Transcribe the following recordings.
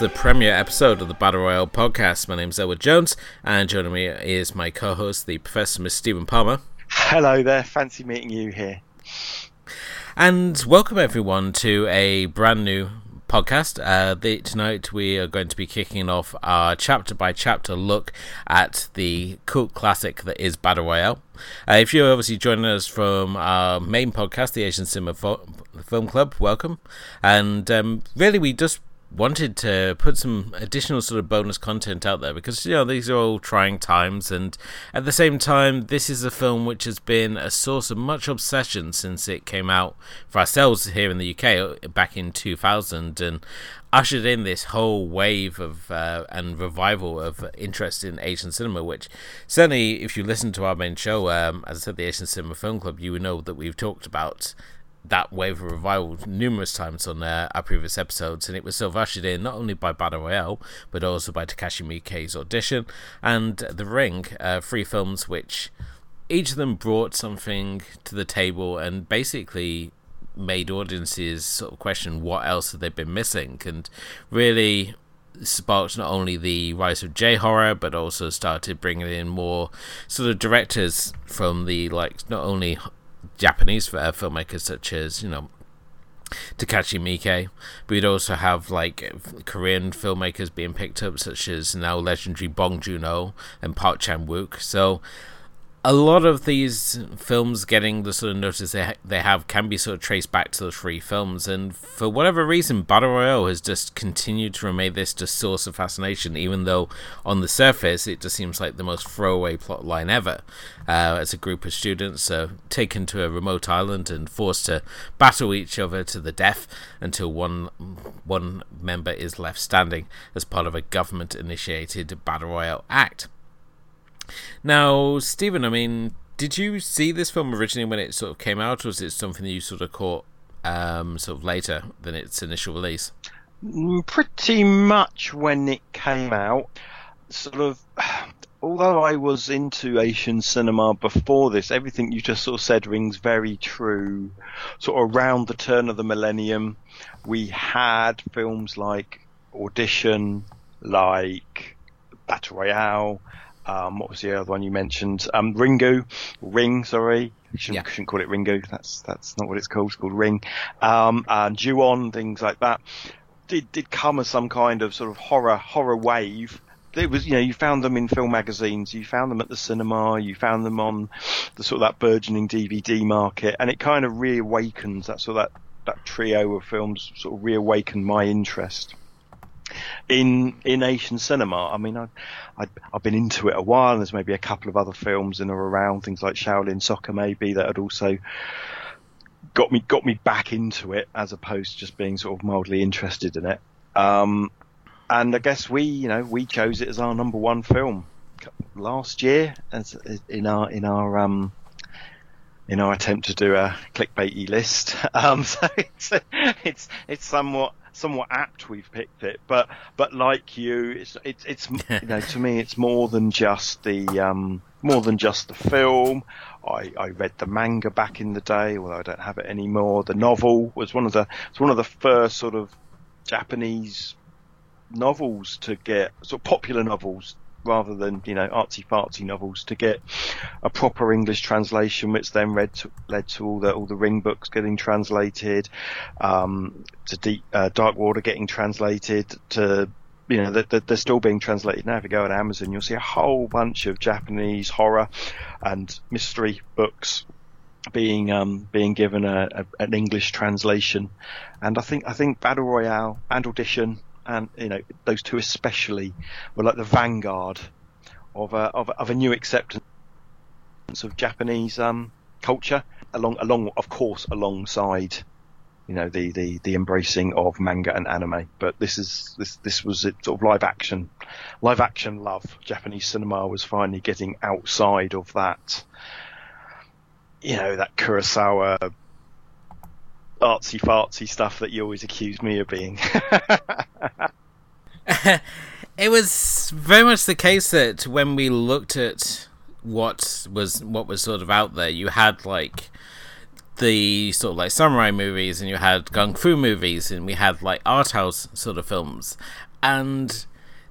to the premiere episode of the Battle Royale podcast. My name is Edward Jones, and joining me is my co host, the Professor, Miss Stephen Palmer. Hello there, fancy meeting you here. And welcome everyone to a brand new podcast. Uh, the, tonight we are going to be kicking off our chapter by chapter look at the cult classic that is Battle Royale. Uh, if you're obviously joining us from our main podcast, the Asian Cinema Fo- Film Club, welcome. And um, really, we just wanted to put some additional sort of bonus content out there because you know these are all trying times and at the same time this is a film which has been a source of much obsession since it came out for ourselves here in the UK uh, back in 2000 and ushered in this whole wave of uh, and revival of interest in Asian cinema which certainly if you listen to our main show um, as I said the Asian Cinema Film Club you would know that we've talked about that wave of revival numerous times on uh, our previous episodes, and it was of ushered in not only by Battle Royale, but also by Takashi Miike's Audition and The Ring, uh, three films which each of them brought something to the table and basically made audiences sort of question what else have they been missing, and really sparked not only the rise of J horror, but also started bringing in more sort of directors from the like not only Japanese uh, filmmakers such as you know Takashi Miike, we'd also have like Korean filmmakers being picked up, such as now legendary Bong Joon Ho and Park Chan Wook. So a lot of these films getting the sort of notice they, ha- they have can be sort of traced back to the three films, and for whatever reason, Battle Royale has just continued to remain this just source of fascination, even though on the surface it just seems like the most throwaway plot line ever. Uh, as a group of students are taken to a remote island and forced to battle each other to the death until one one member is left standing as part of a government-initiated Battle Royale act. Now, Stephen, I mean, did you see this film originally when it sort of came out, or was it something that you sort of caught um, sort of later than its initial release? Mm, pretty much when it came out. Sort of, although I was into Asian cinema before this, everything you just sort of said rings very true. Sort of around the turn of the millennium, we had films like Audition, like Battle Royale, um, what was the other one you mentioned? Um, Ringu, Ring, sorry. Shouldn't, yeah. shouldn't call it Ringu. That's that's not what it's called. It's called Ring. Um, and Ju-on, things like that, did did come as some kind of sort of horror horror wave. It was, you know, you found them in film magazines, you found them at the cinema, you found them on the sort of that burgeoning DVD market, and it kind of reawakens that sort of that that trio of films sort of reawakened my interest in in Asian cinema. I mean, I, I have been into it a while. And there's maybe a couple of other films in or around things like Shaolin Soccer, maybe that had also got me got me back into it as opposed to just being sort of mildly interested in it. Um, and I guess we, you know, we chose it as our number one film last year as in our in our um in our attempt to do a clickbaity list. Um, so it's it's it's somewhat somewhat apt we've picked it, but but like you, it's it's, it's you know to me it's more than just the um, more than just the film. I, I read the manga back in the day, although I don't have it anymore. The novel was one of the it's one of the first sort of Japanese novels to get sort of popular novels rather than you know artsy fartsy novels to get a proper English translation, which then led to, led to all the all the Ring books getting translated, um, to Deep uh, Dark Water getting translated, to you know they're, they're still being translated now. If you go on Amazon, you'll see a whole bunch of Japanese horror and mystery books being um, being given a, a, an English translation, and I think I think Battle Royale and Audition and you know those two especially were like the vanguard of a of, of a new acceptance of Japanese um, culture, along along of course alongside you know the, the the embracing of manga and anime. But this is this this was it, sort of live action, live action love. Japanese cinema was finally getting outside of that, you know, that Kurosawa artsy fartsy stuff that you always accuse me of being. it was very much the case that when we looked at what was what was sort of out there, you had like the sort of like samurai movies and you had kung fu movies and we had like art house sort of films and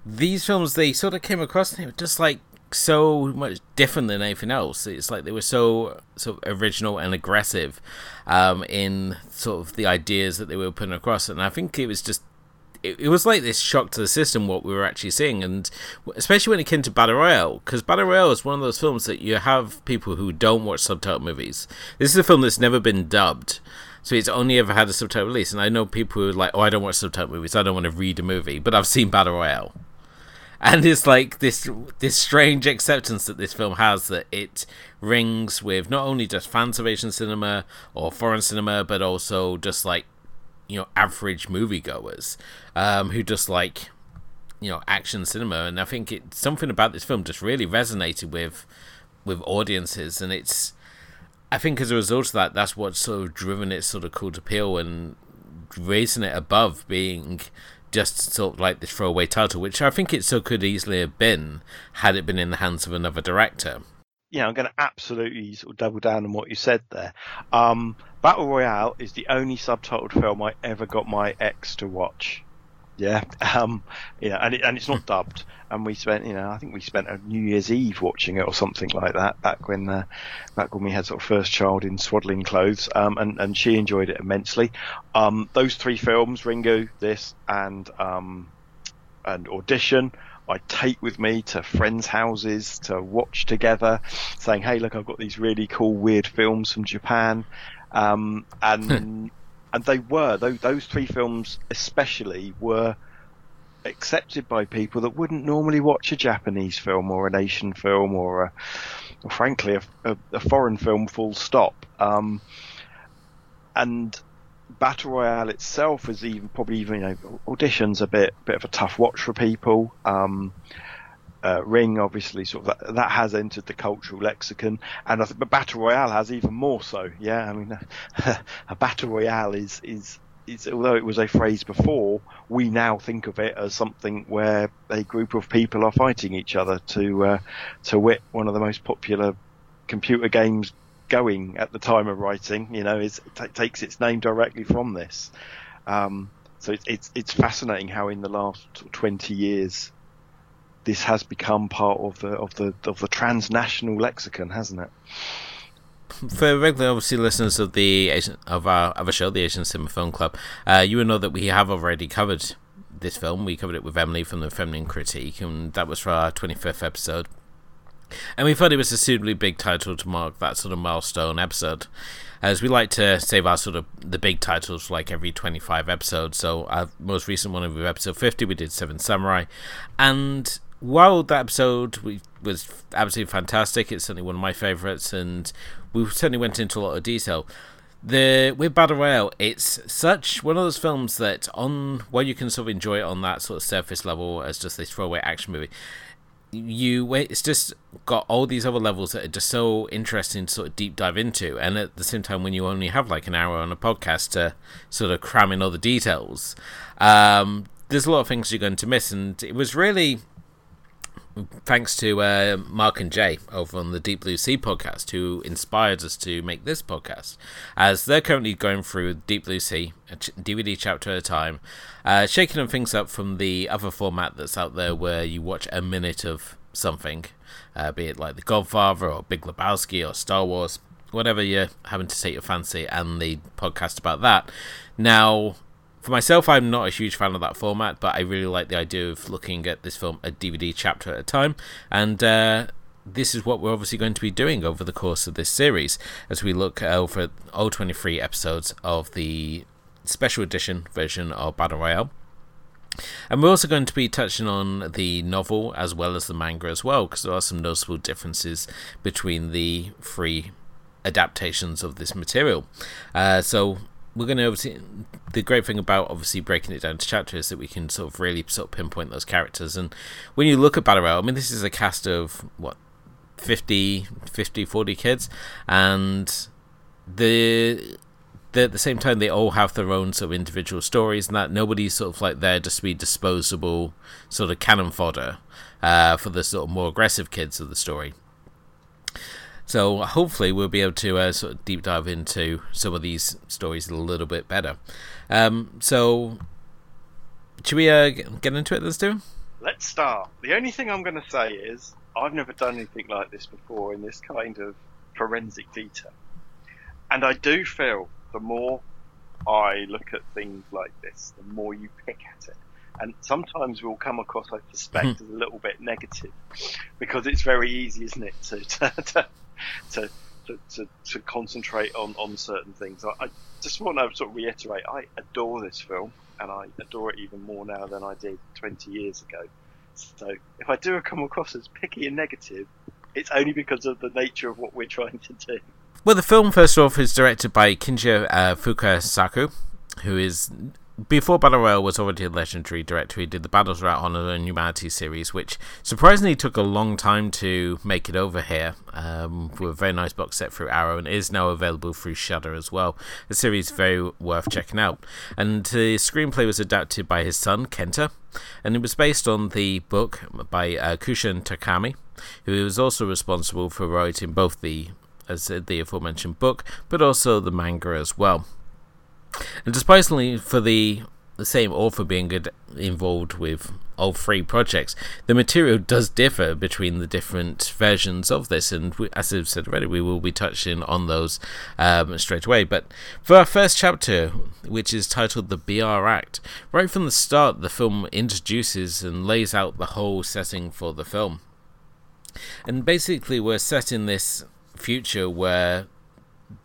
these films they sort of came across and they were just like so much different than anything else it's like they were so sort of original and aggressive um, in sort of the ideas that they were putting across and i think it was just it, it was like this shock to the system what we were actually seeing, and especially when it came to Battle Royale, because Battle Royale is one of those films that you have people who don't watch subtitle movies. This is a film that's never been dubbed. So it's only ever had a subtitle release, and I know people who are like, "Oh, I don't watch subtitle movies. I don't want to read a movie," but I've seen Battle Royale, and it's like this this strange acceptance that this film has that it rings with not only just fans of Asian cinema or foreign cinema, but also just like you know average moviegoers um, who just like you know action cinema, and I think it something about this film just really resonated with with audiences, and it's I think as a result of that, that's what's sort of driven its sort of cult appeal and raising it above being just sort of like this throwaway title, which I think it so could easily have been had it been in the hands of another director. Yeah, I'm going to absolutely sort of double down on what you said there. Um, Battle Royale is the only subtitled film I ever got my ex to watch. Yeah, um, yeah, and it, and it's not dubbed. And we spent, you know, I think we spent a New Year's Eve watching it or something like that back when, uh, back when we had sort of first child in swaddling clothes. Um, and and she enjoyed it immensely. Um, those three films, Ringu, this, and um, and Audition. I take with me to friends' houses to watch together, saying, "Hey, look, I've got these really cool, weird films from Japan," um, and and they were those, three films especially were accepted by people that wouldn't normally watch a Japanese film or an Asian film or, a, or frankly a, a, a, foreign film full stop. Um, and Battle Royale itself is even probably even you know auditions a bit bit of a tough watch for people. Um, uh, Ring, obviously, sort of that, that, has entered the cultural lexicon, and I think, Battle Royale has even more so. Yeah, I mean, a Battle Royale is is is although it was a phrase before, we now think of it as something where a group of people are fighting each other to uh, to wit one of the most popular computer games going at the time of writing. You know, is t- takes its name directly from this. Um, so it's, it's it's fascinating how in the last twenty years this has become part of the of the of the transnational lexicon, hasn't it? For regular, obviously, listeners of the of our other show, the Asian Cinema Film Club, uh, you will know that we have already covered this film. We covered it with Emily from the Feminine Critique, and that was for our 25th episode. And we thought it was a suitably big title to mark that sort of milestone episode. As we like to save our sort of the big titles like every 25 episodes. So our most recent one was episode 50, we did Seven Samurai. And while that episode was absolutely fantastic, it's certainly one of my favourites, and we certainly went into a lot of detail. The with Battle Royale, it's such one of those films that on while you can sort of enjoy it on that sort of surface level as just this throwaway action movie, you it's just got all these other levels that are just so interesting to sort of deep dive into and at the same time when you only have like an hour on a podcast to sort of cram in all the details um, there's a lot of things you're going to miss and it was really thanks to uh, Mark and Jay over on the Deep Blue Sea podcast, who inspired us to make this podcast, as they're currently going through Deep Blue Sea, a DVD chapter at a time, uh, shaking things up from the other format that's out there where you watch a minute of something, uh, be it like The Godfather or Big Lebowski or Star Wars, whatever you're having to take your fancy, and the podcast about that. Now, for myself, I'm not a huge fan of that format, but I really like the idea of looking at this film a DVD chapter at a time. And uh, this is what we're obviously going to be doing over the course of this series as we look over all 23 episodes of the special edition version of Battle Royale. And we're also going to be touching on the novel as well as the manga as well, because there are some noticeable differences between the three adaptations of this material. Uh, so we're going to the great thing about obviously breaking it down to chapters is that we can sort of really sort of pinpoint those characters. And when you look at battle i mean this is a cast of what 50 50 40 kids? And the, at the same time they all have their own sort of individual stories and that nobody's sort of like there just to be disposable sort of cannon fodder uh, for the sort of more aggressive kids of the story. So hopefully we'll be able to uh, sort of deep dive into some of these stories a little bit better. Um, so should we uh, get into it, then, Stu? Let's start. The only thing I'm going to say is I've never done anything like this before in this kind of forensic detail. And I do feel the more I look at things like this, the more you pick at it. And sometimes we'll come across, I suspect, hmm. as a little bit negative because it's very easy, isn't it, to, to, to, to, to, to concentrate on, on certain things. I, I just want to sort of reiterate, I adore this film and I adore it even more now than I did 20 years ago. So if I do come across as picky and negative, it's only because of the nature of what we're trying to do. Well, the film, first off, is directed by Kinji uh, Fukasaku, who is before Battle Royale was already a legendary director. He did the Battles Royale Honor and Humanity series, which surprisingly took a long time to make it over here. Um, with a very nice box set through Arrow, and is now available through Shudder as well. The series very worth checking out. And the screenplay was adapted by his son Kenta, and it was based on the book by uh, Koushun Takami, who was also responsible for writing both the as the aforementioned book, but also the manga as well. And despite for the the same author being good, involved with all three projects, the material does differ between the different versions of this, and we, as I've said already, we will be touching on those um, straight away. But for our first chapter, which is titled "The BR Act," right from the start, the film introduces and lays out the whole setting for the film, and basically, we're set in this future where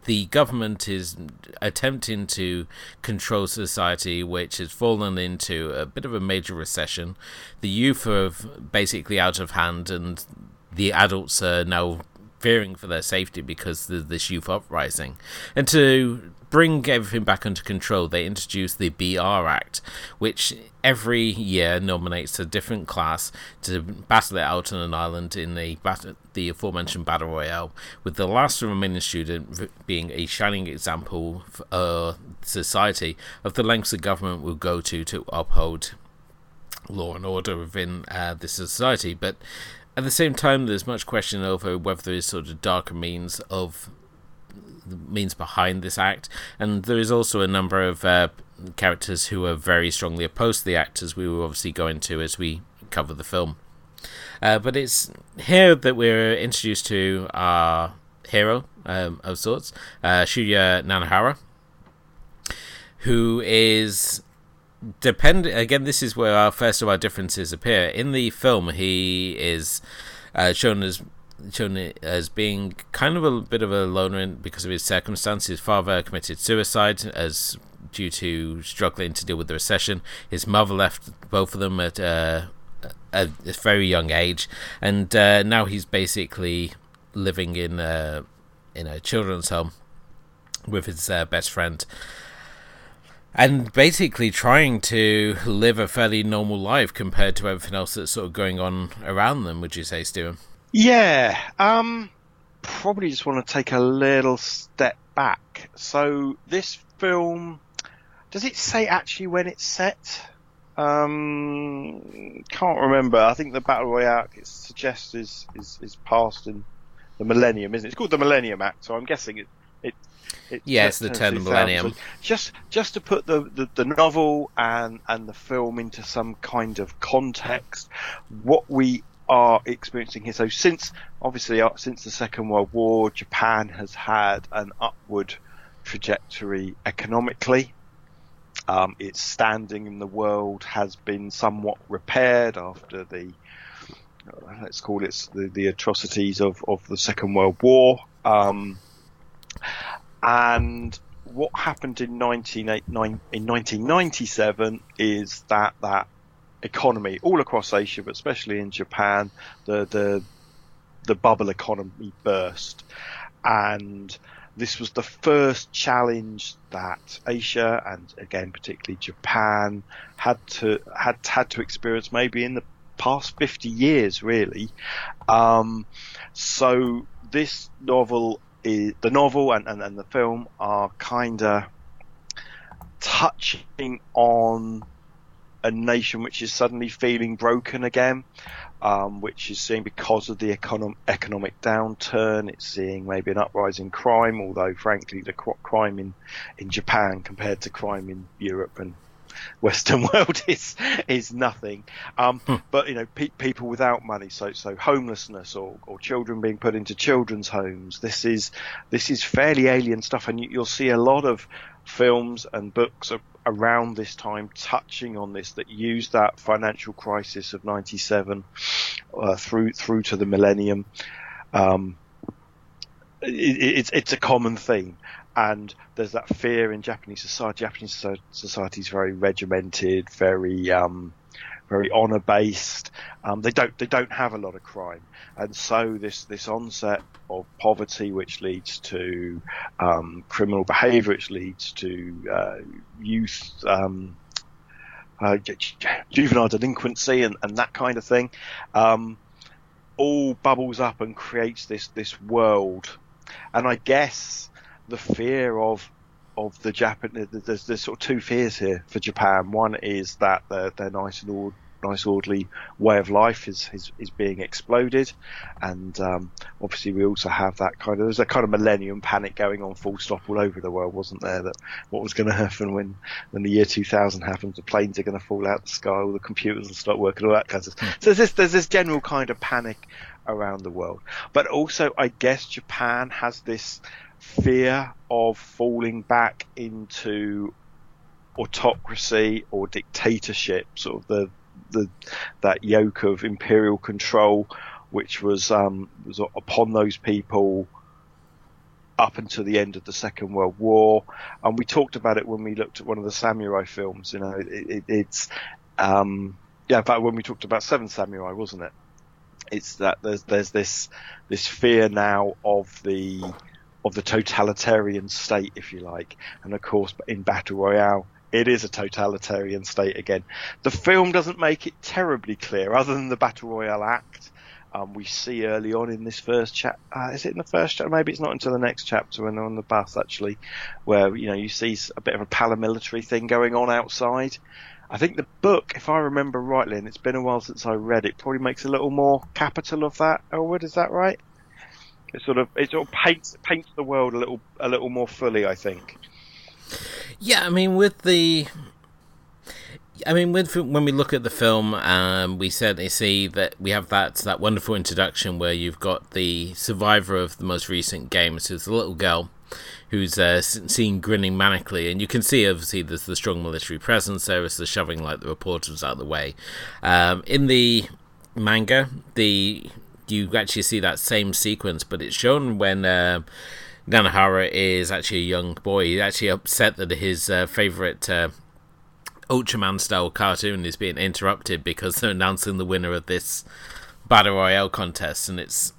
the government is attempting to control society, which has fallen into a bit of a major recession. The youth are basically out of hand, and the adults are now fearing for their safety because of this youth uprising. And to bring everything back under control, they introduced the BR Act, which every year nominates a different class to battle it out on an island in the the aforementioned battle royale, with the last remaining student being a shining example for uh, society of the lengths the government will go to to uphold law and order within uh, this society. But at the same time, there's much question over whether there is sort of darker means of the means behind this act, and there is also a number of uh, characters who are very strongly opposed to the act, as we will obviously go into as we cover the film. Uh, but it's here that we're introduced to our hero um, of sorts, uh, Shuya Nanahara, who is depend again. This is where our first of our differences appear. In the film, he is uh, shown as shown as being kind of a bit of a loner because of his circumstances. His father committed suicide as due to struggling to deal with the recession. His mother left both of them at uh, a, a, very young age, and uh, now he's basically living in a, in a children's home with his uh, best friend. And basically trying to live a fairly normal life compared to everything else that's sort of going on around them, would you say, Stuart? Yeah, um, probably just want to take a little step back. So this film, does it say actually when it's set? Um, can't remember. I think the battle royale it suggests is, is is past in the Millennium, isn't it? It's called the Millennium Act, so I'm guessing it. it, it yes, the turn of millennium. Just just to put the, the, the novel and and the film into some kind of context, what we are experiencing here. So since obviously uh, since the Second World War, Japan has had an upward trajectory economically. Um, its standing in the world has been somewhat repaired after the uh, let's call it the, the, atrocities of, of the Second World War. Um, and what happened in, 19, in 1997 is that that economy all across Asia, but especially in Japan, the the the bubble economy burst, and this was the first challenge that Asia and again particularly Japan had to had had to experience maybe in the past 50 years really. Um, so this novel is the novel and, and, and the film are kind of touching on a nation which is suddenly feeling broken again, um, which is seeing because of the econom- economic downturn, it's seeing maybe an uprising crime, although frankly the crime in, in Japan compared to crime in Europe and Western world is is nothing. Um, hmm. But you know, pe- people without money, so so homelessness or, or children being put into children's homes. This is this is fairly alien stuff, and you, you'll see a lot of films and books around this time touching on this that use that financial crisis of 97 uh, through through to the millennium. Um, it, it's it's a common theme. And there's that fear in Japanese society. Japanese society is very regimented very um, very honor based. Um, they don't they don't have a lot of crime, and so this this onset of poverty, which leads to um, criminal behaviour, which leads to uh, youth. Um, uh, juvenile delinquency and, and that kind of thing, um, all bubbles up and creates this this world, and I guess the fear of of the Japan. There's, there's sort of two fears here for Japan. One is that their, their nice and ordered nice orderly way of life is is, is being exploded, and um, obviously we also have that kind of there's a kind of millennium panic going on full stop all over the world, wasn't there? That what was going to happen when when the year 2000 happens, the planes are going to fall out the sky, all the computers will start working, all that kind of stuff. Hmm. So there's this there's this general kind of panic around the world, but also I guess Japan has this fear of falling back into autocracy or dictatorship, sort of the the that yoke of imperial control, which was um, was upon those people up until the end of the Second World War. And we talked about it when we looked at one of the samurai films. You know, it, it, it's um, yeah. In fact, when we talked about Seven Samurai, wasn't it? It's that there's there's this this fear now of the of the totalitarian state, if you like, and of course in battle royale it is a totalitarian state again. The film doesn't make it terribly clear, other than the battle royale act. Um, we see early on in this first chapter. Uh, is it in the first chapter? Maybe it's not until the next chapter when they're on the bus, actually, where you know you see a bit of a paramilitary thing going on outside. I think the book, if I remember rightly, and it's been a while since I read it, probably makes a little more capital of that. Elwood, is that right? It sort of it sort of paints paints the world a little a little more fully, I think. Yeah, I mean, with the. I mean, with, when we look at the film, um, we certainly see that we have that that wonderful introduction where you've got the survivor of the most recent games, who's a little girl who's uh, seen grinning manically, and you can see obviously there's the strong military presence there as the shoving like the reporters out of the way. Um, in the manga, the you actually see that same sequence, but it's shown when. Uh, Nanahara is actually a young boy. He's actually upset that his uh, favorite uh, Ultraman style cartoon is being interrupted because they're announcing the winner of this battle royale contest, and it's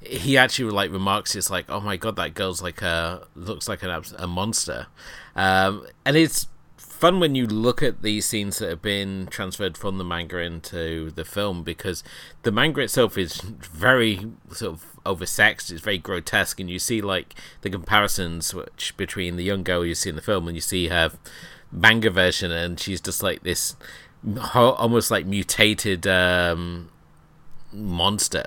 he actually like remarks it's like oh my god that girl's like a looks like an a monster um, and it's fun when you look at these scenes that have been transferred from the manga into the film because the manga itself is very sort of oversexed. It's very grotesque, and you see like the comparisons which between the young girl you see in the film and you see her manga version, and she's just like this almost like mutated um, monster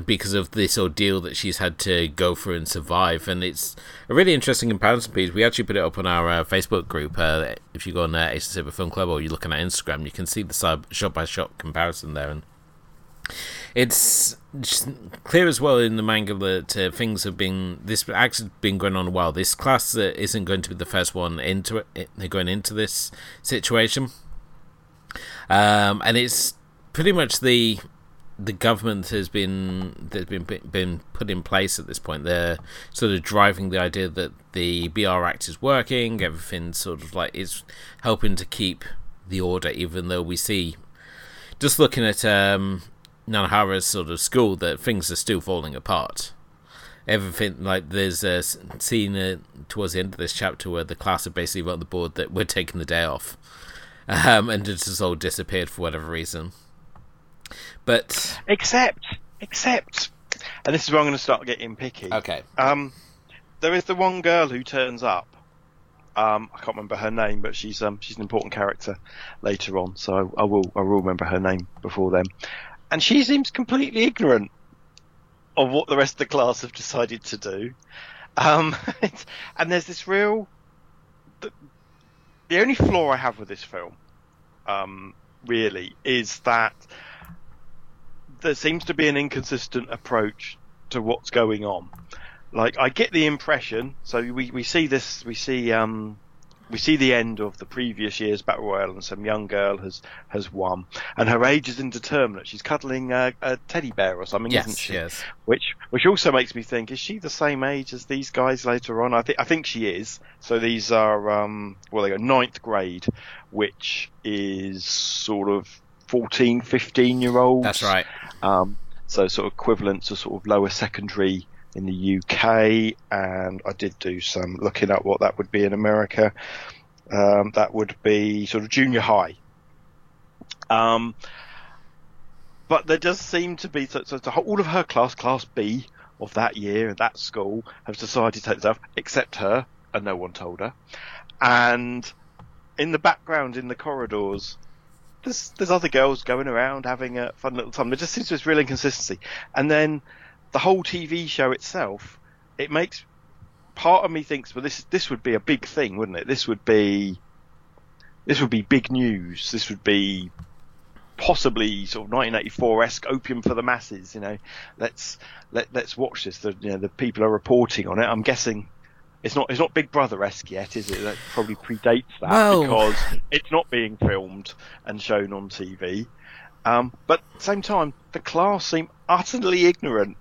because of this ordeal that she's had to go through and survive. And it's a really interesting comparison piece. We actually put it up on our uh, Facebook group. Uh, if you go on uh, Ace Pacific Film Club or you're looking at Instagram, you can see the sub shot by shot comparison there. And it's clear as well in the manga that uh, things have been this act has been going on a while. This class uh, isn't going to be the first one into it. They're going into this situation, um, and it's pretty much the the government has been that's been been put in place at this point. They're sort of driving the idea that the BR Act is working. Everything sort of like is helping to keep the order, even though we see just looking at um, Nanahara's sort of school that things are still falling apart. Everything like there's a scene uh, towards the end of this chapter where the class have basically wrote on the board that we're taking the day off, um, and it just all disappeared for whatever reason. But except, except, and this is where I'm going to start getting picky. Okay. Um, there is the one girl who turns up, Um, I can't remember her name, but she's um, she's an important character later on, so I, I will I will remember her name before then. And she seems completely ignorant of what the rest of the class have decided to do. Um, and there's this real. The, the, only flaw I have with this film, um, really, is that there seems to be an inconsistent approach to what's going on. Like I get the impression, so we, we see this, we see um, we see the end of the previous year's battle royal, and some young girl has has won, and her age is indeterminate. She's cuddling a, a teddy bear or something, yes, isn't she? Yes. Which which also makes me think: is she the same age as these guys later on? I think I think she is. So these are um, well, they go ninth grade, which is sort of 14, 15 year olds. That's right. Um, so sort of equivalent to sort of lower secondary in the UK, and I did do some looking at what that would be in America. Um, that would be sort of junior high. Um, but there does seem to be so, so all of her class, class B of that year at that school, have decided to take this off, except her, and no one told her. And in the background, in the corridors, there's there's other girls going around having a fun little time. There just seems to be real inconsistency. And then the whole TV show itself, it makes part of me thinks, well, this this would be a big thing, wouldn't it? This would be this would be big news. This would be possibly sort of 1984-esque opium for the masses. You know, let's let let's watch this. The you know the people are reporting on it. I'm guessing it's not it's not Big Brother esque yet, is it? That probably predates that well, because it's not being filmed and shown on TV. Um, but at the same time, the class seem utterly ignorant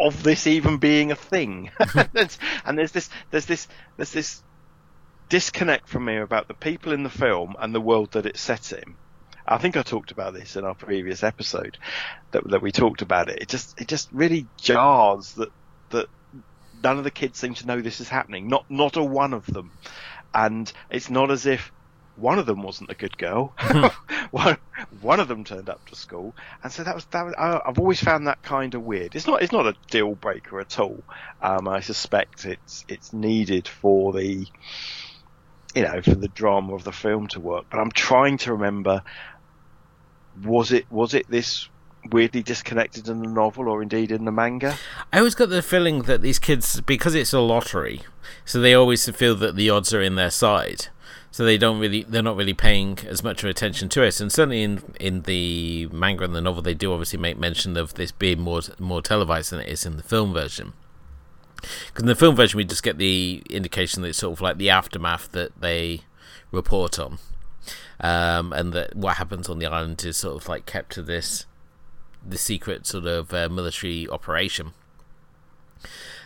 of this even being a thing. and there's this there's this there's this disconnect from me about the people in the film and the world that it's set in. I think I talked about this in our previous episode that that we talked about it. It just it just really jars that that none of the kids seem to know this is happening. Not not a one of them. And it's not as if one of them wasn't a good girl. one, one of them turned up to school, and so that was that. Was, uh, I've always found that kind of weird. It's not it's not a deal breaker at all. Um, I suspect it's it's needed for the you know for the drama of the film to work. But I'm trying to remember was it was it this weirdly disconnected in the novel or indeed in the manga. I always got the feeling that these kids, because it's a lottery, so they always feel that the odds are in their side. So they don't really, they're not really paying as much of attention to it. And certainly in in the manga and the novel, they do obviously make mention of this being more more televised than it is in the film version. Because in the film version, we just get the indication that it's sort of like the aftermath that they report on, um, and that what happens on the island is sort of like kept to this the secret sort of uh, military operation.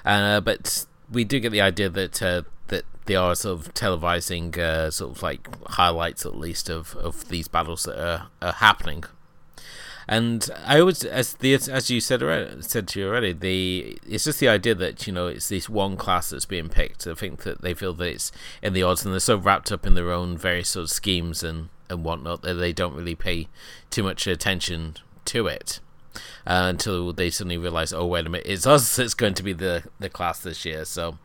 Uh, but we do get the idea that uh, that they are sort of televising uh, sort of like highlights at least of, of these battles that are, are happening. And I always, as the as you said already, said to you already, the it's just the idea that you know it's this one class that's being picked. I think that they feel that it's in the odds, and they're so wrapped up in their own various sort of schemes and and whatnot that they don't really pay too much attention to it uh, until they suddenly realize, oh wait a minute, it's us that's going to be the the class this year. So,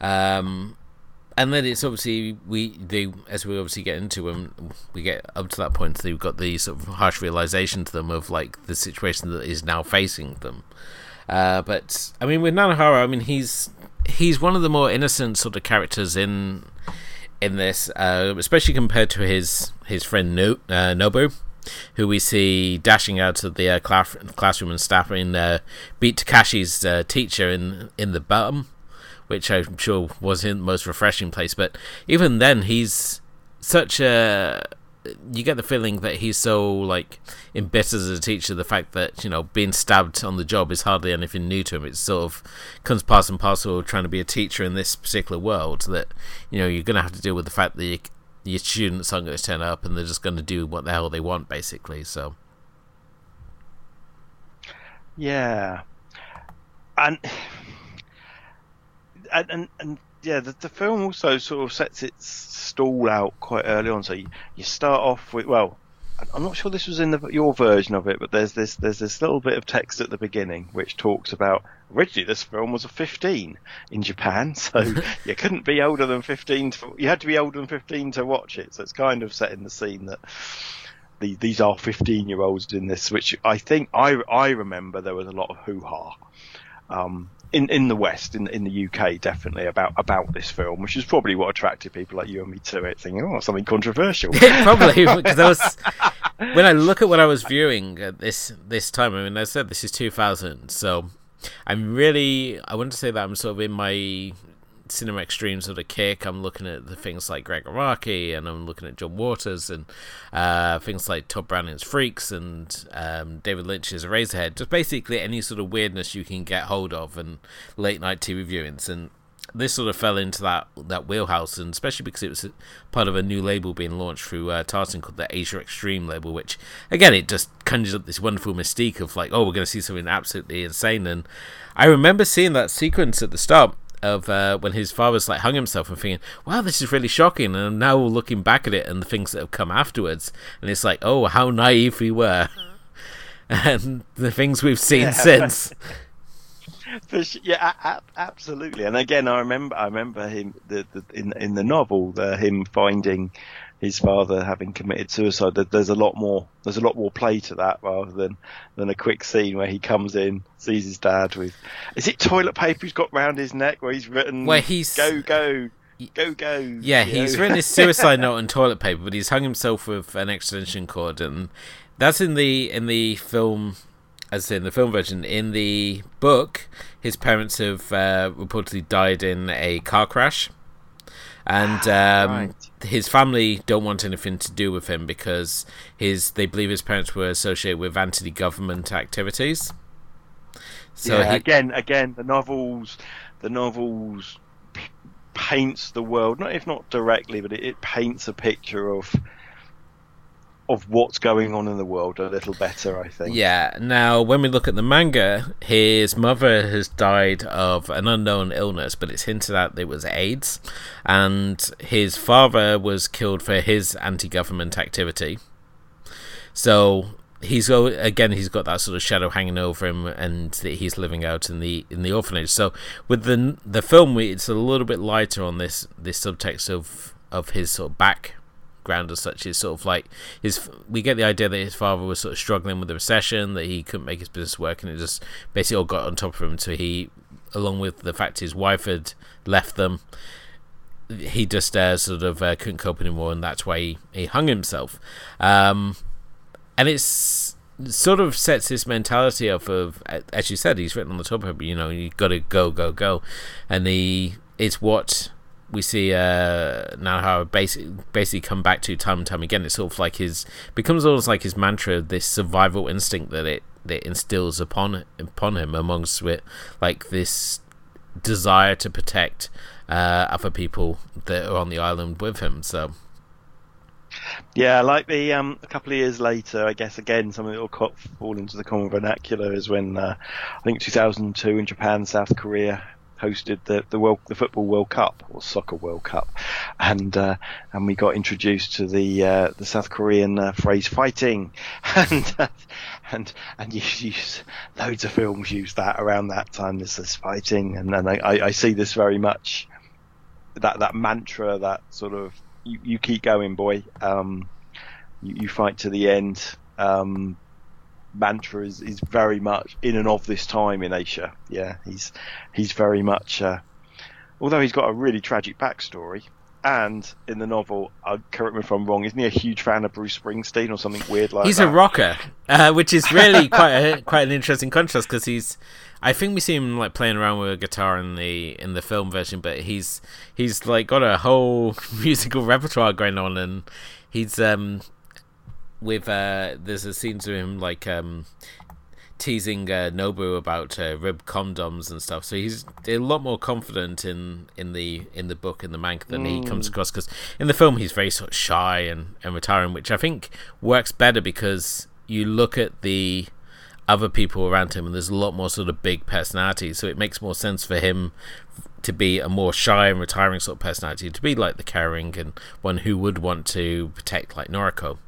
um, and then it's obviously we they as we obviously get into them, we get up to that point. They've got the sort of harsh realization to them of like the situation that is now facing them. Uh, but I mean, with Nanahara, I mean he's he's one of the more innocent sort of characters in in this, uh, especially compared to his his friend no, uh, Nobu who we see dashing out of the uh, class- classroom and stabbing uh, beat Takeshi's uh, teacher in in the bum, which I'm sure wasn't the most refreshing place. But even then, he's such a you get the feeling that he's so like embittered as a teacher the fact that you know being stabbed on the job is hardly anything new to him it sort of comes part and parcel trying to be a teacher in this particular world that you know you're going to have to deal with the fact that you, your students aren't going to turn up and they're just going to do what the hell they want, basically. So, yeah, and and and, and yeah, the, the, film also sort of sets its stall out quite early on. So you, you start off with well, I'm not sure this was in the, your version of it, but there's this there's this little bit of text at the beginning which talks about originally this film was a 15 in Japan, so you couldn't be older than 15. To, you had to be older than 15 to watch it. So it's kind of setting the scene that the, these are 15 year olds in this, which I think I I remember there was a lot of hoo ha. Um, in in the West, in in the UK, definitely about about this film, which is probably what attracted people like you and me to it, thinking, oh, something controversial. probably because I was when I look at what I was viewing at this this time. I mean, I said this is 2000, so I'm really I want to say that I'm sort of in my cinema extreme sort of kick. I'm looking at the things like Gregg Araki and I'm looking at John Waters and uh, things like Tod Browning's Freaks and um, David Lynch's Eraserhead. Just basically any sort of weirdness you can get hold of and late night TV viewings. And this sort of fell into that that wheelhouse, and especially because it was part of a new label being launched through uh, Tartan called the Asia Extreme label, which again it just conjures up this wonderful mystique of like, oh, we're going to see something absolutely insane. And I remember seeing that sequence at the start of uh, when his father's like hung himself and thinking, "Wow, this is really shocking." And now looking back at it and the things that have come afterwards, and it's like, "Oh, how naive we were," and the things we've seen yeah. since. yeah, a- absolutely. And again, I remember, I remember him the, the, in in the novel, the, him finding his father having committed suicide. There's a lot more. There's a lot more play to that rather than than a quick scene where he comes in, sees his dad with. Is it toilet paper he's got round his neck where he's written? Where he's go go. Go go! Yeah, he's know? written his suicide note on toilet paper, but he's hung himself with an extension cord, and that's in the in the film as in the film version. In the book, his parents have uh, reportedly died in a car crash, and um, right. His family don't want anything to do with him because his they believe his parents were associated with anti-government activities. So yeah, he, again, again, the novels, the novels paints the world not if not directly, but it, it paints a picture of of what's going on in the world a little better, I think. Yeah. Now, when we look at the manga, his mother has died of an unknown illness, but it's hinted at it was AIDS, and his father was killed for his anti-government activity. So he's again he's got that sort of shadow hanging over him, and he's living out in the in the orphanage. So with the the film, it's a little bit lighter on this this subtext of of his sort of back background as such is sort of like his. We get the idea that his father was sort of struggling with the recession, that he couldn't make his business work, and it just basically all got on top of him. So he, along with the fact his wife had left them, he just uh, sort of uh, couldn't cope anymore, and that's why he, he hung himself. Um, and it's sort of sets this mentality of, of as you said, he's written on the top of it. You know, you got to go, go, go, and he it's what we see uh, now how basically basically come back to time and time again. It's sort of like his becomes almost like his mantra, this survival instinct that it that instills upon upon him amongst it, like this desire to protect uh, other people that are on the island with him. So. Yeah, like the um, a couple of years later, I guess again something that will fall into the common vernacular is when uh, I think 2002 in Japan, South Korea hosted the the world the football World Cup or soccer World Cup, and uh, and we got introduced to the uh, the South Korean uh, phrase fighting, and uh, and and you use loads of films use that around that time. This is fighting, and then I, I, see this very much that that mantra that sort of you, you keep going, boy. Um, you, you fight to the end. Um, mantra is, is very much in and of this time in Asia. Yeah, he's he's very much. Uh, although he's got a really tragic backstory, and in the novel, uh, correct me if I'm wrong, isn't he a huge fan of Bruce Springsteen or something weird like he's that? He's a rocker, uh, which is really quite a, quite an interesting contrast because he's. I think we see him like playing around with a guitar in the in the film version, but he's he's like got a whole musical repertoire going on, and he's um with uh, there's a scene to him like um, teasing uh, Nobu about uh, rib condoms and stuff. So he's a lot more confident in in the in the book in the manga than mm. he comes mm. across because in the film he's very sort of shy and and retiring, which I think works better because you look at the other people around him, and there's a lot more sort of big personalities. So it makes more sense for him to be a more shy and retiring sort of personality, to be like the caring and one who would want to protect, like Noriko,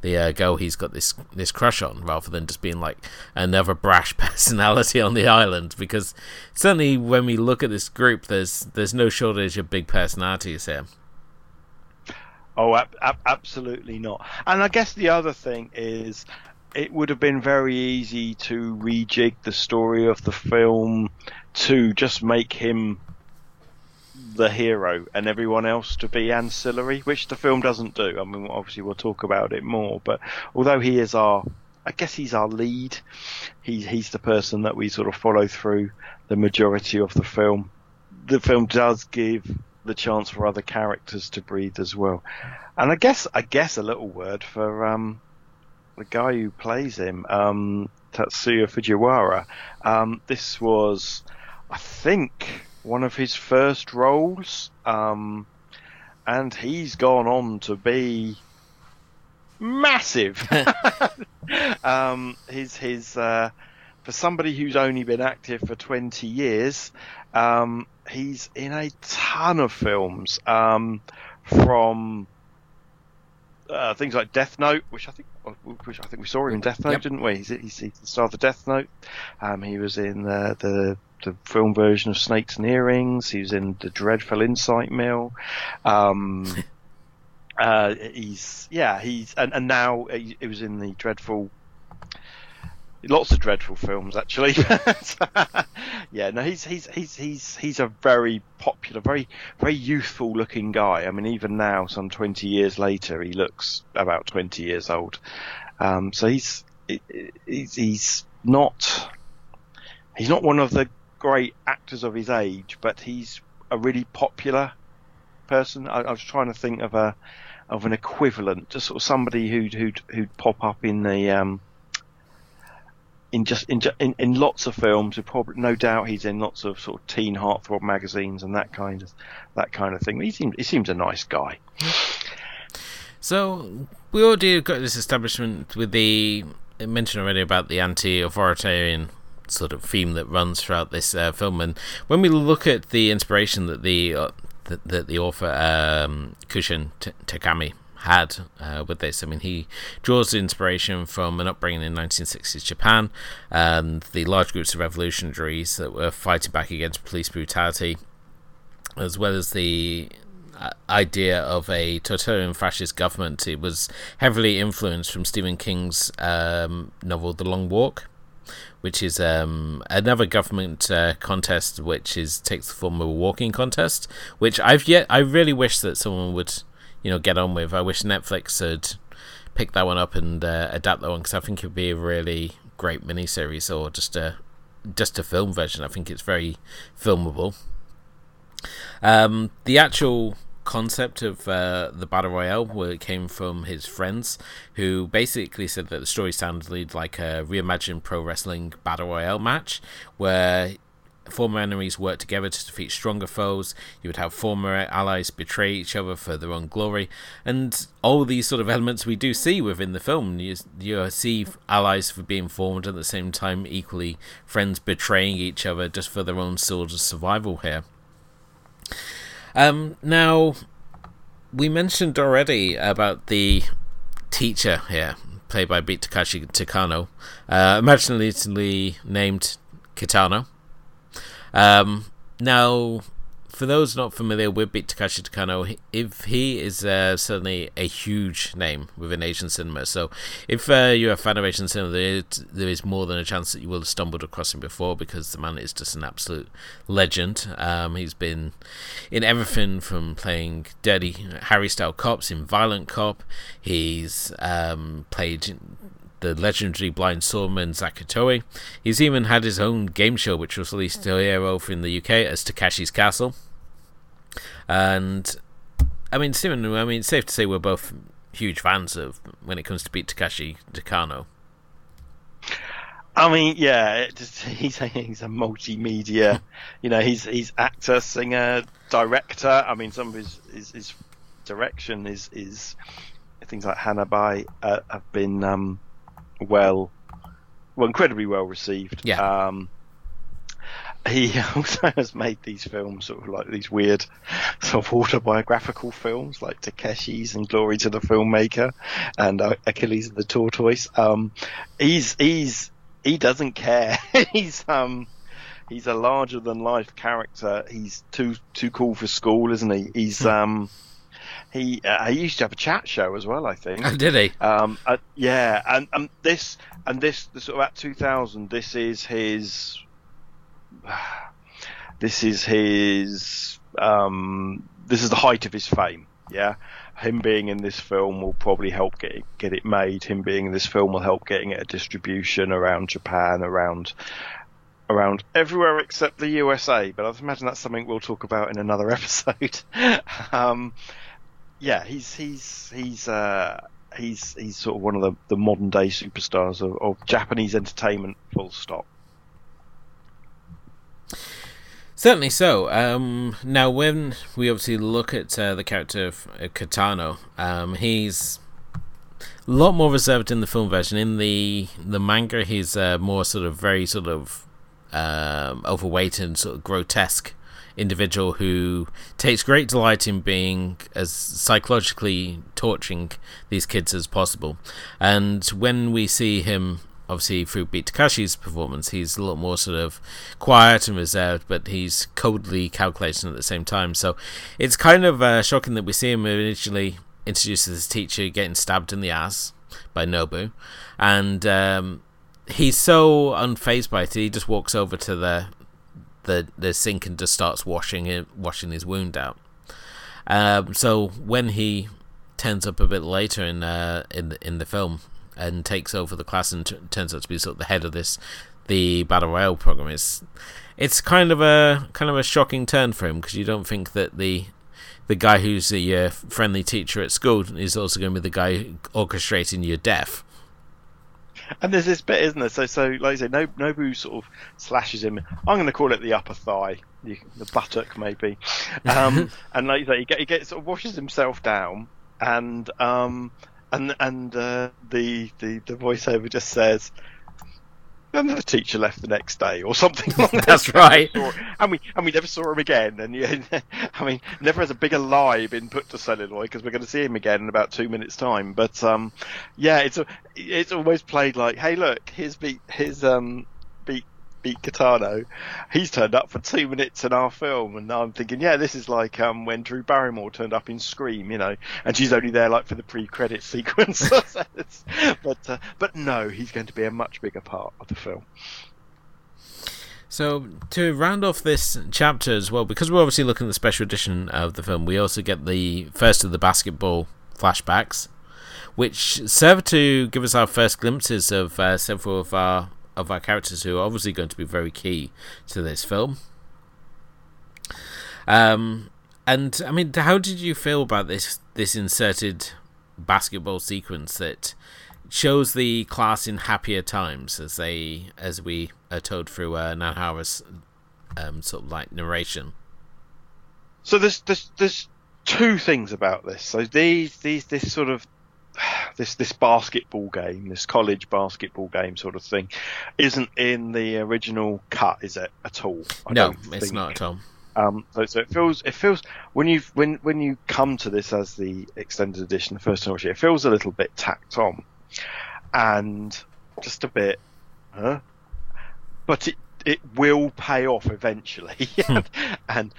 the uh, girl he's got this this crush on, rather than just being like another brash personality on the island. Because certainly when we look at this group, there's there's no shortage of big personalities here. Oh, ab- ab- absolutely not. And I guess the other thing is, it would have been very easy to rejig the story of the film to just make him the hero and everyone else to be ancillary, which the film doesn't do. I mean, obviously we'll talk about it more, but although he is our, I guess he's our lead. He's he's the person that we sort of follow through the majority of the film. The film does give the chance for other characters to breathe as well, and I guess I guess a little word for um, the guy who plays him, um, Tatsuya Fujiwara. Um, this was, I think one of his first roles, um, and he's gone on to be massive. um, his his uh, for somebody who's only been active for 20 years, um, he's in a ton of films um, from. Uh, things like Death Note, which I think, which I think we saw him in Death Note, yep. didn't we? He's, he's, he's the star of the Death Note. Um, he was in uh, the the film version of Snakes and Earrings. He was in the dreadful Incite Mill. Um, uh, he's yeah, he's and, and now he, he, was in the dreadful. Lots of dreadful films, actually. yeah, no, he's he's he's he's he's a very popular, very very youthful looking guy. I mean, even now, some twenty years later, he looks about twenty years old. Um, so he's he's he's not he's not one of the great actors of his age, but he's a really popular person. I, I was trying to think of a of an equivalent, just sort of somebody who'd who'd who'd pop up in the um, in just in, in in lots of films. Probably no doubt he's in lots of sort of teen heartthrob magazines and that kind of that kind of thing. He seems he seems a nice guy. So we already got this establishment with the mentioned already about the anti-authoritarian sort of theme that runs throughout this uh, film. And when we look at the inspiration that the uh, that, the author um, Koushun Takami had uh, with this. I mean, he draws inspiration from an upbringing in 1960s Japan and the large groups of revolutionaries that were fighting back against police brutality, as well as the uh, idea of a totalitarian fascist government. It was heavily influenced from Stephen King's um, novel The Long Walk which is um, another government uh, contest, which is takes the form of a walking contest. Which I've yet I really wish that someone would, you know, get on with. I wish Netflix had picked that one up and uh, adapt that one because I think it would be a really great miniseries or just a just a film version. I think it's very filmable. Um, the actual concept of uh, the battle royale it came from his friends who basically said that the story sounded like a reimagined pro wrestling battle royale match where former enemies work together to defeat stronger foes. You would have former allies betray each other for their own glory, and all these sort of elements we do see within the film. You, you see allies for being formed at the same time, equally friends betraying each other just for their own sort of survival here. Um, now, we mentioned already about the teacher here, played by Beat Takeshi Takano, uh, originally named Kitano. Um, now, for those not familiar with Beat Takeshi Takano, if he is uh, certainly a huge name within Asian cinema. So, if uh, you're a fan of Asian cinema, there is, there is more than a chance that you will have stumbled across him before because the man is just an absolute legend. Um, he's been in everything from playing dirty Harry style cops in Violent Cop. He's um, played the legendary blind swordman Zatoichi. He's even had his own game show, which was released here over in the UK as Takeshi's Castle. And I mean, Simon, I mean, it's safe to say we're both huge fans of when it comes to beat Takashi Takano. I mean, yeah, just, he's a, he's a multimedia, you know, he's he's actor, singer, director. I mean, some of his his, his direction is is things like Hanabi uh, have been um, well well, incredibly well received. Yeah. Um, he also has made these films, sort of like these weird, sort of autobiographical films, like Takeshi's and Glory to the Filmmaker, and uh, Achilles and the Tortoise. Um, he's he's he doesn't care. he's um he's a larger than life character. He's too too cool for school, isn't he? He's um he uh, he used to have a chat show as well, I think. Did he? Um, uh, yeah, and and this and this, this sort of at 2000. This is his. This is his. Um, this is the height of his fame. Yeah, him being in this film will probably help get it, get it made. Him being in this film will help getting it a distribution around Japan, around around everywhere except the USA. But I imagine that's something we'll talk about in another episode. um, yeah, he's he's he's uh, he's he's sort of one of the, the modern day superstars of, of Japanese entertainment. Full stop. Certainly so. Um, now, when we obviously look at uh, the character of uh, Kitano, um, he's a lot more reserved in the film version. In the the manga, he's uh, more sort of very sort of um, overweight and sort of grotesque individual who takes great delight in being as psychologically torturing these kids as possible. And when we see him, obviously through Beat Takeshi's performance, he's a lot more sort of quiet and reserved, but he's coldly calculating at the same time. So it's kind of uh, shocking that we see him initially introduced as his teacher getting stabbed in the ass by Nobu, and um, he's so unfazed by it. He just walks over to the the the sink and just starts washing it, washing his wound out. Um, so when he turns up a bit later in uh, in the, in the film and takes over the class and t- turns out to be sort of the head of this the battle royale program, it's it's kind of a kind of a shocking turn for him because you don't think that the the guy who's the uh, friendly teacher at school is also going to be the guy orchestrating your death. And there's this bit, isn't there? So, so like I say, no, Nobu sort of slashes him. I'm going to call it the upper thigh, the, the buttock maybe. Um, and like you say, he, get, he gets sort of washes himself down, and um, and and uh, the the the voiceover just says, and the teacher left the next day or something. Along that. That's right. And we and we never saw him again. And yeah, I mean, never has a bigger lie been put to celluloid because we're going to see him again in about two minutes' time. But um, yeah, it's a, it's always played like, hey, look, here's beat his um beat Kitano. He's turned up for two minutes in our film, and I'm thinking, yeah, this is like um, when Drew Barrymore turned up in Scream, you know, and she's only there like for the pre-credit sequence. but uh, but no, he's going to be a much bigger part of the film. So to round off this chapter as well, because we're obviously looking at the special edition of the film, we also get the first of the basketball flashbacks, which serve to give us our first glimpses of uh, several of our of our characters who are obviously going to be very key to this film. Um, and I mean, how did you feel about this this inserted basketball sequence that shows the class in happier times as they as we are told through uh, Nanahara's um, sort of like narration? So there's there's there's two things about this. So these these this sort of this this basketball game, this college basketball game sort of thing, isn't in the original cut, is it at all? I no, it's think. not at all. Um, so, so, it feels it feels when you when when you come to this as the extended edition, the first time it feels a little bit tacked on, and just a bit, huh? But it it will pay off eventually, hmm. and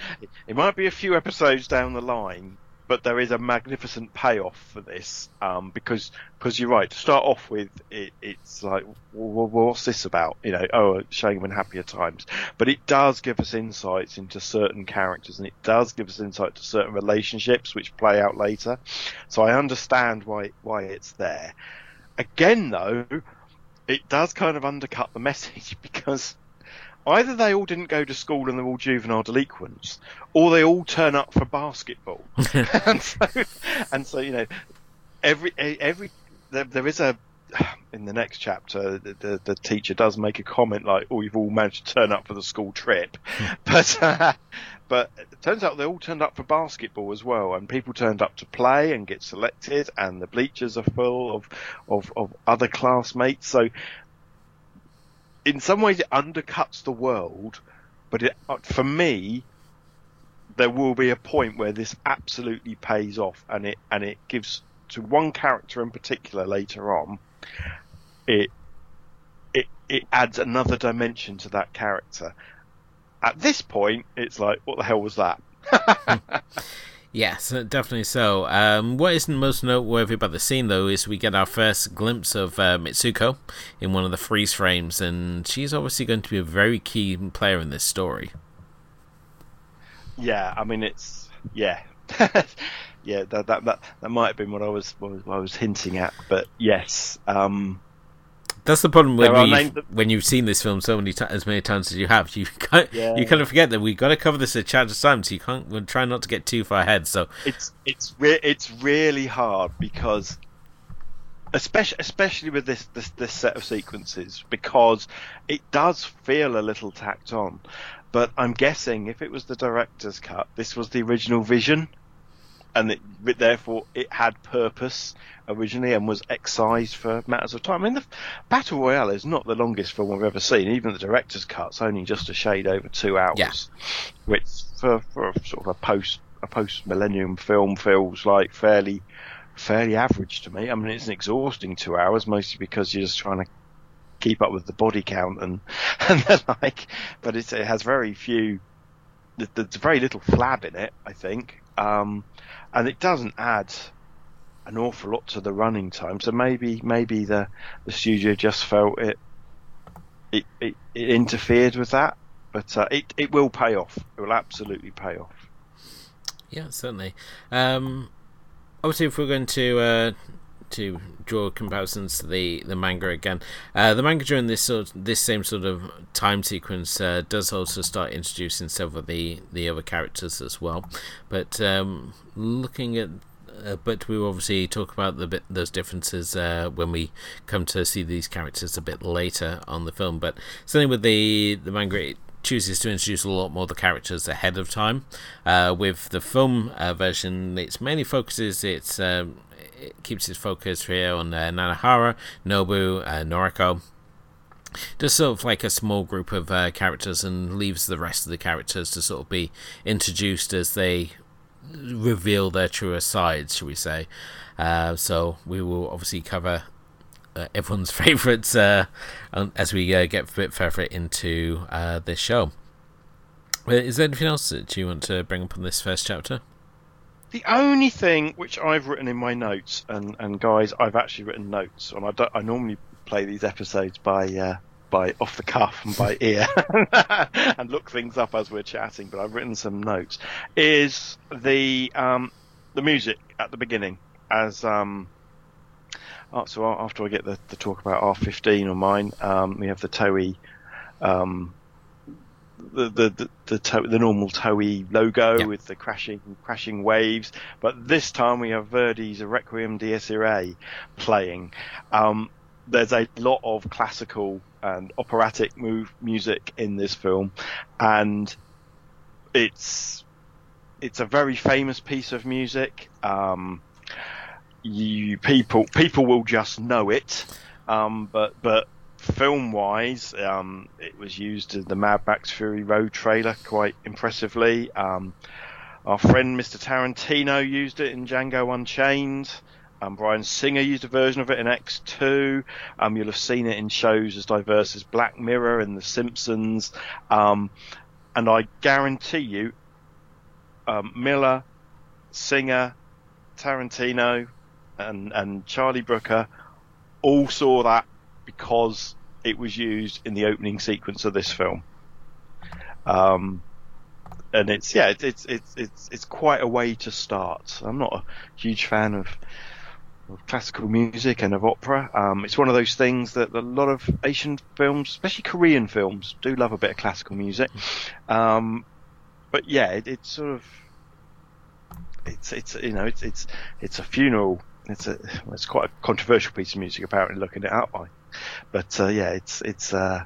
it might be a few episodes down the line, but there is a magnificent payoff for this um, because because you're right. To start off with, it, it's like, well, what's this about? You know, oh, showing them happier times. But it does give us insights into certain characters, and it does give us insight to certain relationships which play out later. So I understand why why it's there. Again, though, it does kind of undercut the message because either they all didn't go to school and they're all juvenile delinquents, or they all turn up for basketball. and so, and so you know, every every there, there is a in the next chapter, the, the, the, teacher does make a comment like, "Oh, you've all managed to turn up for the school trip," but uh, but it turns out they all turned up for basketball as well, and people turned up to play and get selected, and the bleachers are full of of, of other classmates. So in some ways it undercuts the world, but it, uh, for me, there will be a point where this absolutely pays off, and it and it gives to one character in particular later on, it it it adds another dimension to that character. At this point, it's like, what the hell was that? Yes, definitely so. Um, what is most noteworthy about the scene, though, is we get our first glimpse of uh, Mitsuko in one of the freeze frames, and she's obviously going to be a very key player in this story. Yeah, I mean, it's yeah, yeah. That, that that that might have been what I was what I was hinting at, but yes. Um, that's the problem when you when you've seen this film so many times, as many times as you have, you kind yeah. you kind of forget that we have got to cover this at chapter time, so you can't. We're trying not to get too far ahead. So it's it's re- it's really hard because, especially especially with this, this this set of sequences, because it does feel a little tacked on. But I'm guessing if it was the director's cut, this was the original vision, and it, therefore it had purpose originally and was excised for matters of time. I mean, the Battle Royale is not the longest film we've ever seen. Even the director's cut's only just a shade over two hours, yeah. which for, for sort of a post a post millennium film feels like fairly fairly average to me. I mean, it's an exhausting two hours, mostly because you're just trying to keep up with the body count and and the like. But it has very few. There's very little flab in it, I think, um, and it doesn't add an awful lot to the running time. So maybe maybe the the studio just felt it it, it, it interfered with that, but uh, it it will pay off. It will absolutely pay off. Yeah, certainly. Um, obviously, if we're going to uh, to draw comparisons to the, the manga again, uh, the manga during this sort this same sort of time sequence uh, does also start introducing several of the the other characters as well. But um, looking at uh, but we will obviously talk about the bit, those differences uh, when we come to see these characters a bit later on the film. But certainly with the the manga, it chooses to introduce a lot more the characters ahead of time. Uh, with the film uh, version, its mainly focuses its um, keeps its focus here on uh, Nanahara, Nobu, uh, Noriko just sort of like a small group of uh, characters and leaves the rest of the characters to sort of be introduced as they reveal their truer sides, shall we say. Uh, so we will obviously cover uh, everyone's favourites uh, as we uh, get a bit further into uh, this show. Uh, is there anything else that you want to bring up on this first chapter? The only thing which I've written in my notes, and, and guys, I've actually written notes, and I, don't, I normally play these episodes by by off the cuff and by ear and look things up as we're chatting, but I've written some notes. Is the um, the music at the beginning as um, oh, so after I get the, the talk about R15 on mine, um, we have the Toei um, the the the the, to- the normal Toei logo yeah. with the crashing crashing waves, but this time we have Verdi's Requiem Dies Irae playing. Um, there's a lot of classical and operatic move music in this film, and it's it's a very famous piece of music. Um, you people people will just know it, um, but but film wise, um, it was used in the Mad Max Fury Road trailer quite impressively. Um, our friend Mr. Tarantino used it in Django Unchained. Um, Bryan Singer used a version of it in X2. Um, you'll have seen it in shows as diverse as Black Mirror and The Simpsons. Um, and I guarantee you, um, Miller, Singer, Tarantino, and, and Charlie Brooker all saw that because it was used in the opening sequence of this film. Um, and it's yeah, it's it's it's it's quite a way to start. I'm not a huge fan of of classical music and of opera. Um, it's one of those things that a lot of Asian films, especially Korean films, do love a bit of classical music. Um, but yeah, it, it's sort of it's it's you know it's it's it's a funeral. It's a it's quite a controversial piece of music apparently looking it up by, but uh, yeah, it's it's uh,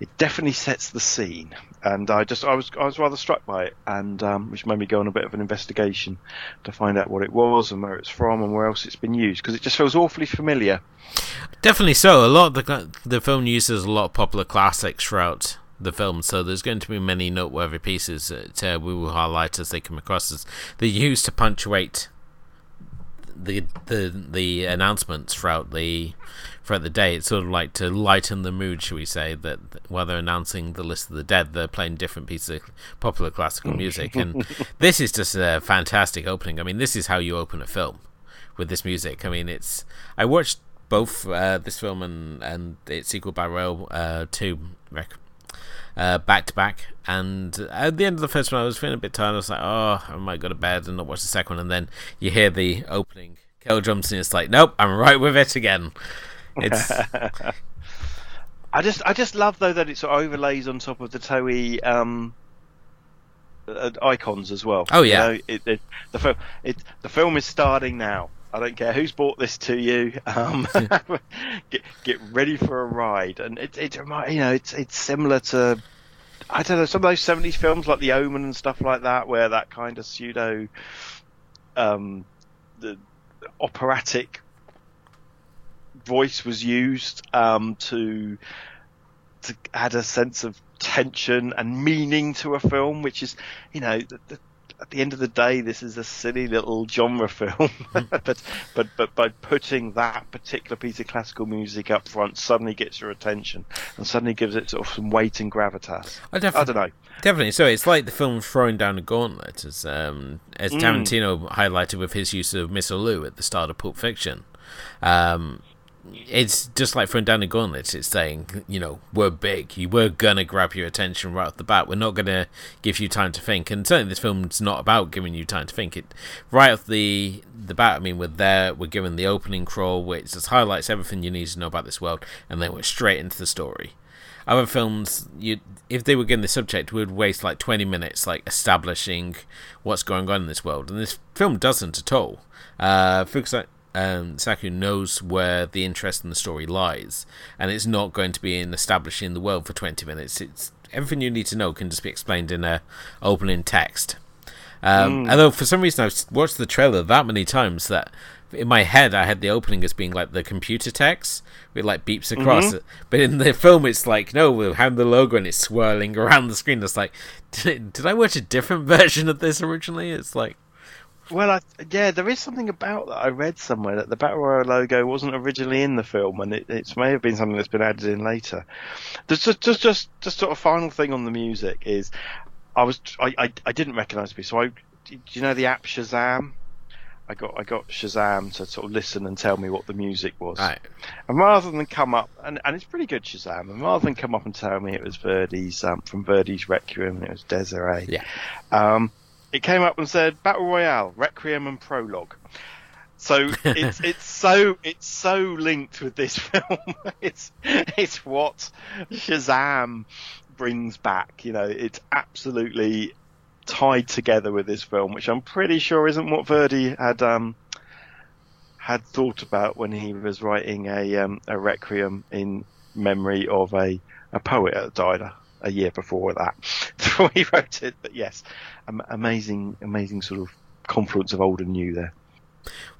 it definitely sets the scene. and I just I was I was rather struck by it, and um, which made me go on a bit of an investigation to find out what it was and where it's from and where else it's been used because it just feels awfully familiar. Definitely so. A lot of the the film uses a lot of popular classics throughout the film, so there's going to be many noteworthy pieces that uh, we will highlight as they come across. As they use to punctuate the the the announcements throughout the throughout the day. It's sort of like to lighten the mood, shall we say, that while they're announcing the list of the dead, they're playing different pieces of popular classical music. And this is just a fantastic opening. I mean, this is how you open a film with this music. I mean, it's I watched both uh, this film and and its sequel, Royale uh, Two, uh, back to back. And at the end of the first one, I was feeling a bit tired. I was like, oh, I might go to bed and not watch the second one. And then you hear the opening kill jumps, and it's like, nope, I'm right with it again. It's. I just, I just love though that it sort of overlays on top of the Toei um, uh, icons as well. Oh yeah, you know, it, it, the film, it, the film is starting now. I don't care who's bought this to you. Um, get get ready for a ride, and it it you know it's it's similar to I don't know some of those seventies films like The Omen and stuff like that, where that kind of pseudo um, the operatic voice was used um, to to add a sense of tension and meaning to a film, which is you know the, the at the end of the day, this is a silly little genre film, mm. but but but by putting that particular piece of classical music up front, suddenly gets your attention and suddenly gives it sort of some weight and gravitas. I, def- I don't know. Definitely. So it's like the film throwing down a gauntlet, as um, as mm. Tarantino highlighted with his use of Misirlou at the start of Pulp Fiction. Um, it's just like throwing down a gauntlet. It's saying, you know, we're big. You were gonna grab your attention right off the bat. We're not gonna give you time to think. And certainly, this film's not about giving you time to think. It right off the the bat. I mean, we're there. We're given the opening crawl, which just highlights everything you need to know about this world, and then we're straight into the story. Other films, you if they were given the subject, would waste like twenty minutes, like establishing what's going on in this world, and this film doesn't at all. Uh, like um, Saku knows where the interest in the story lies, and it's not going to be in establishing the world for 20 minutes. It's everything you need to know can just be explained in a opening text. Um, mm. Although for some reason I've watched the trailer that many times that in my head I had the opening as being like the computer text, it like beeps across mm-hmm. it. But in the film, it's like no, we'll have the logo and it's swirling around the screen. It's like, did, did I watch a different version of this originally? It's like well, I, yeah, there is something about that. I read somewhere that the Battle Royale logo wasn't originally in the film, and it, it may have been something that's been added in later. Just, just, just, just, just sort of final thing on the music is, I was, I, I, I didn't recognise piece. So I, do you know the app Shazam? I got, I got Shazam to sort of listen and tell me what the music was. Right. And rather than come up, and, and it's pretty good Shazam, and rather than come up and tell me it was Verdi's um, from Verdi's Requiem, and it was Dies Irae. Yeah. Um, it came up and said Battle Royale, Requiem and Prologue. So it's it's so it's so linked with this film. it's it's what Shazam brings back. You know, it's absolutely tied together with this film, which I'm pretty sure isn't what Verdi had um, had thought about when he was writing a um, a Requiem in memory of a, a poet that died a year before that, before he wrote it. But yes, amazing, amazing sort of confluence of old and new there.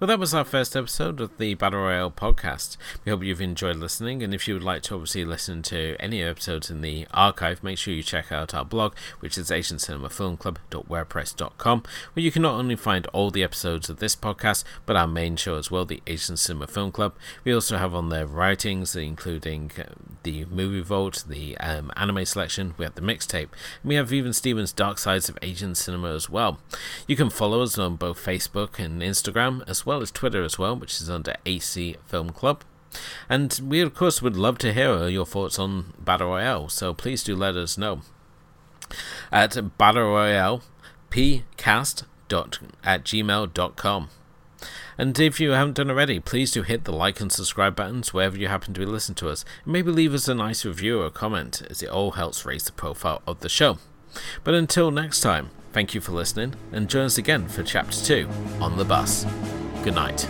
Well, that was our first episode of the Battle Royale podcast. We hope you've enjoyed listening, and if you would like to obviously listen to any episodes in the archive, make sure you check out our blog, which is asiancinemafilmclub.wordpress.com, where you can not only find all the episodes of this podcast, but our main show as well, the Asian Cinema Film Club. We also have on there writings, including uh, the movie vault, the um, anime selection, we have the mixtape, and we have even Steven's Dark Sides of Asian Cinema as well. You can follow us on both Facebook and Instagram as well as Twitter as well, which is under AC Film Club. And we, of course, would love to hear your thoughts on Battle Royale, so please do let us know. At Battle Royale, pcast at gmail.com. And if you haven't done already, please do hit the like and subscribe buttons wherever you happen to be listening to us. And maybe leave us a nice review or comment, as it all helps raise the profile of the show. But until next time, Thank you for listening, and join us again for Chapter 2 on the bus. Good night.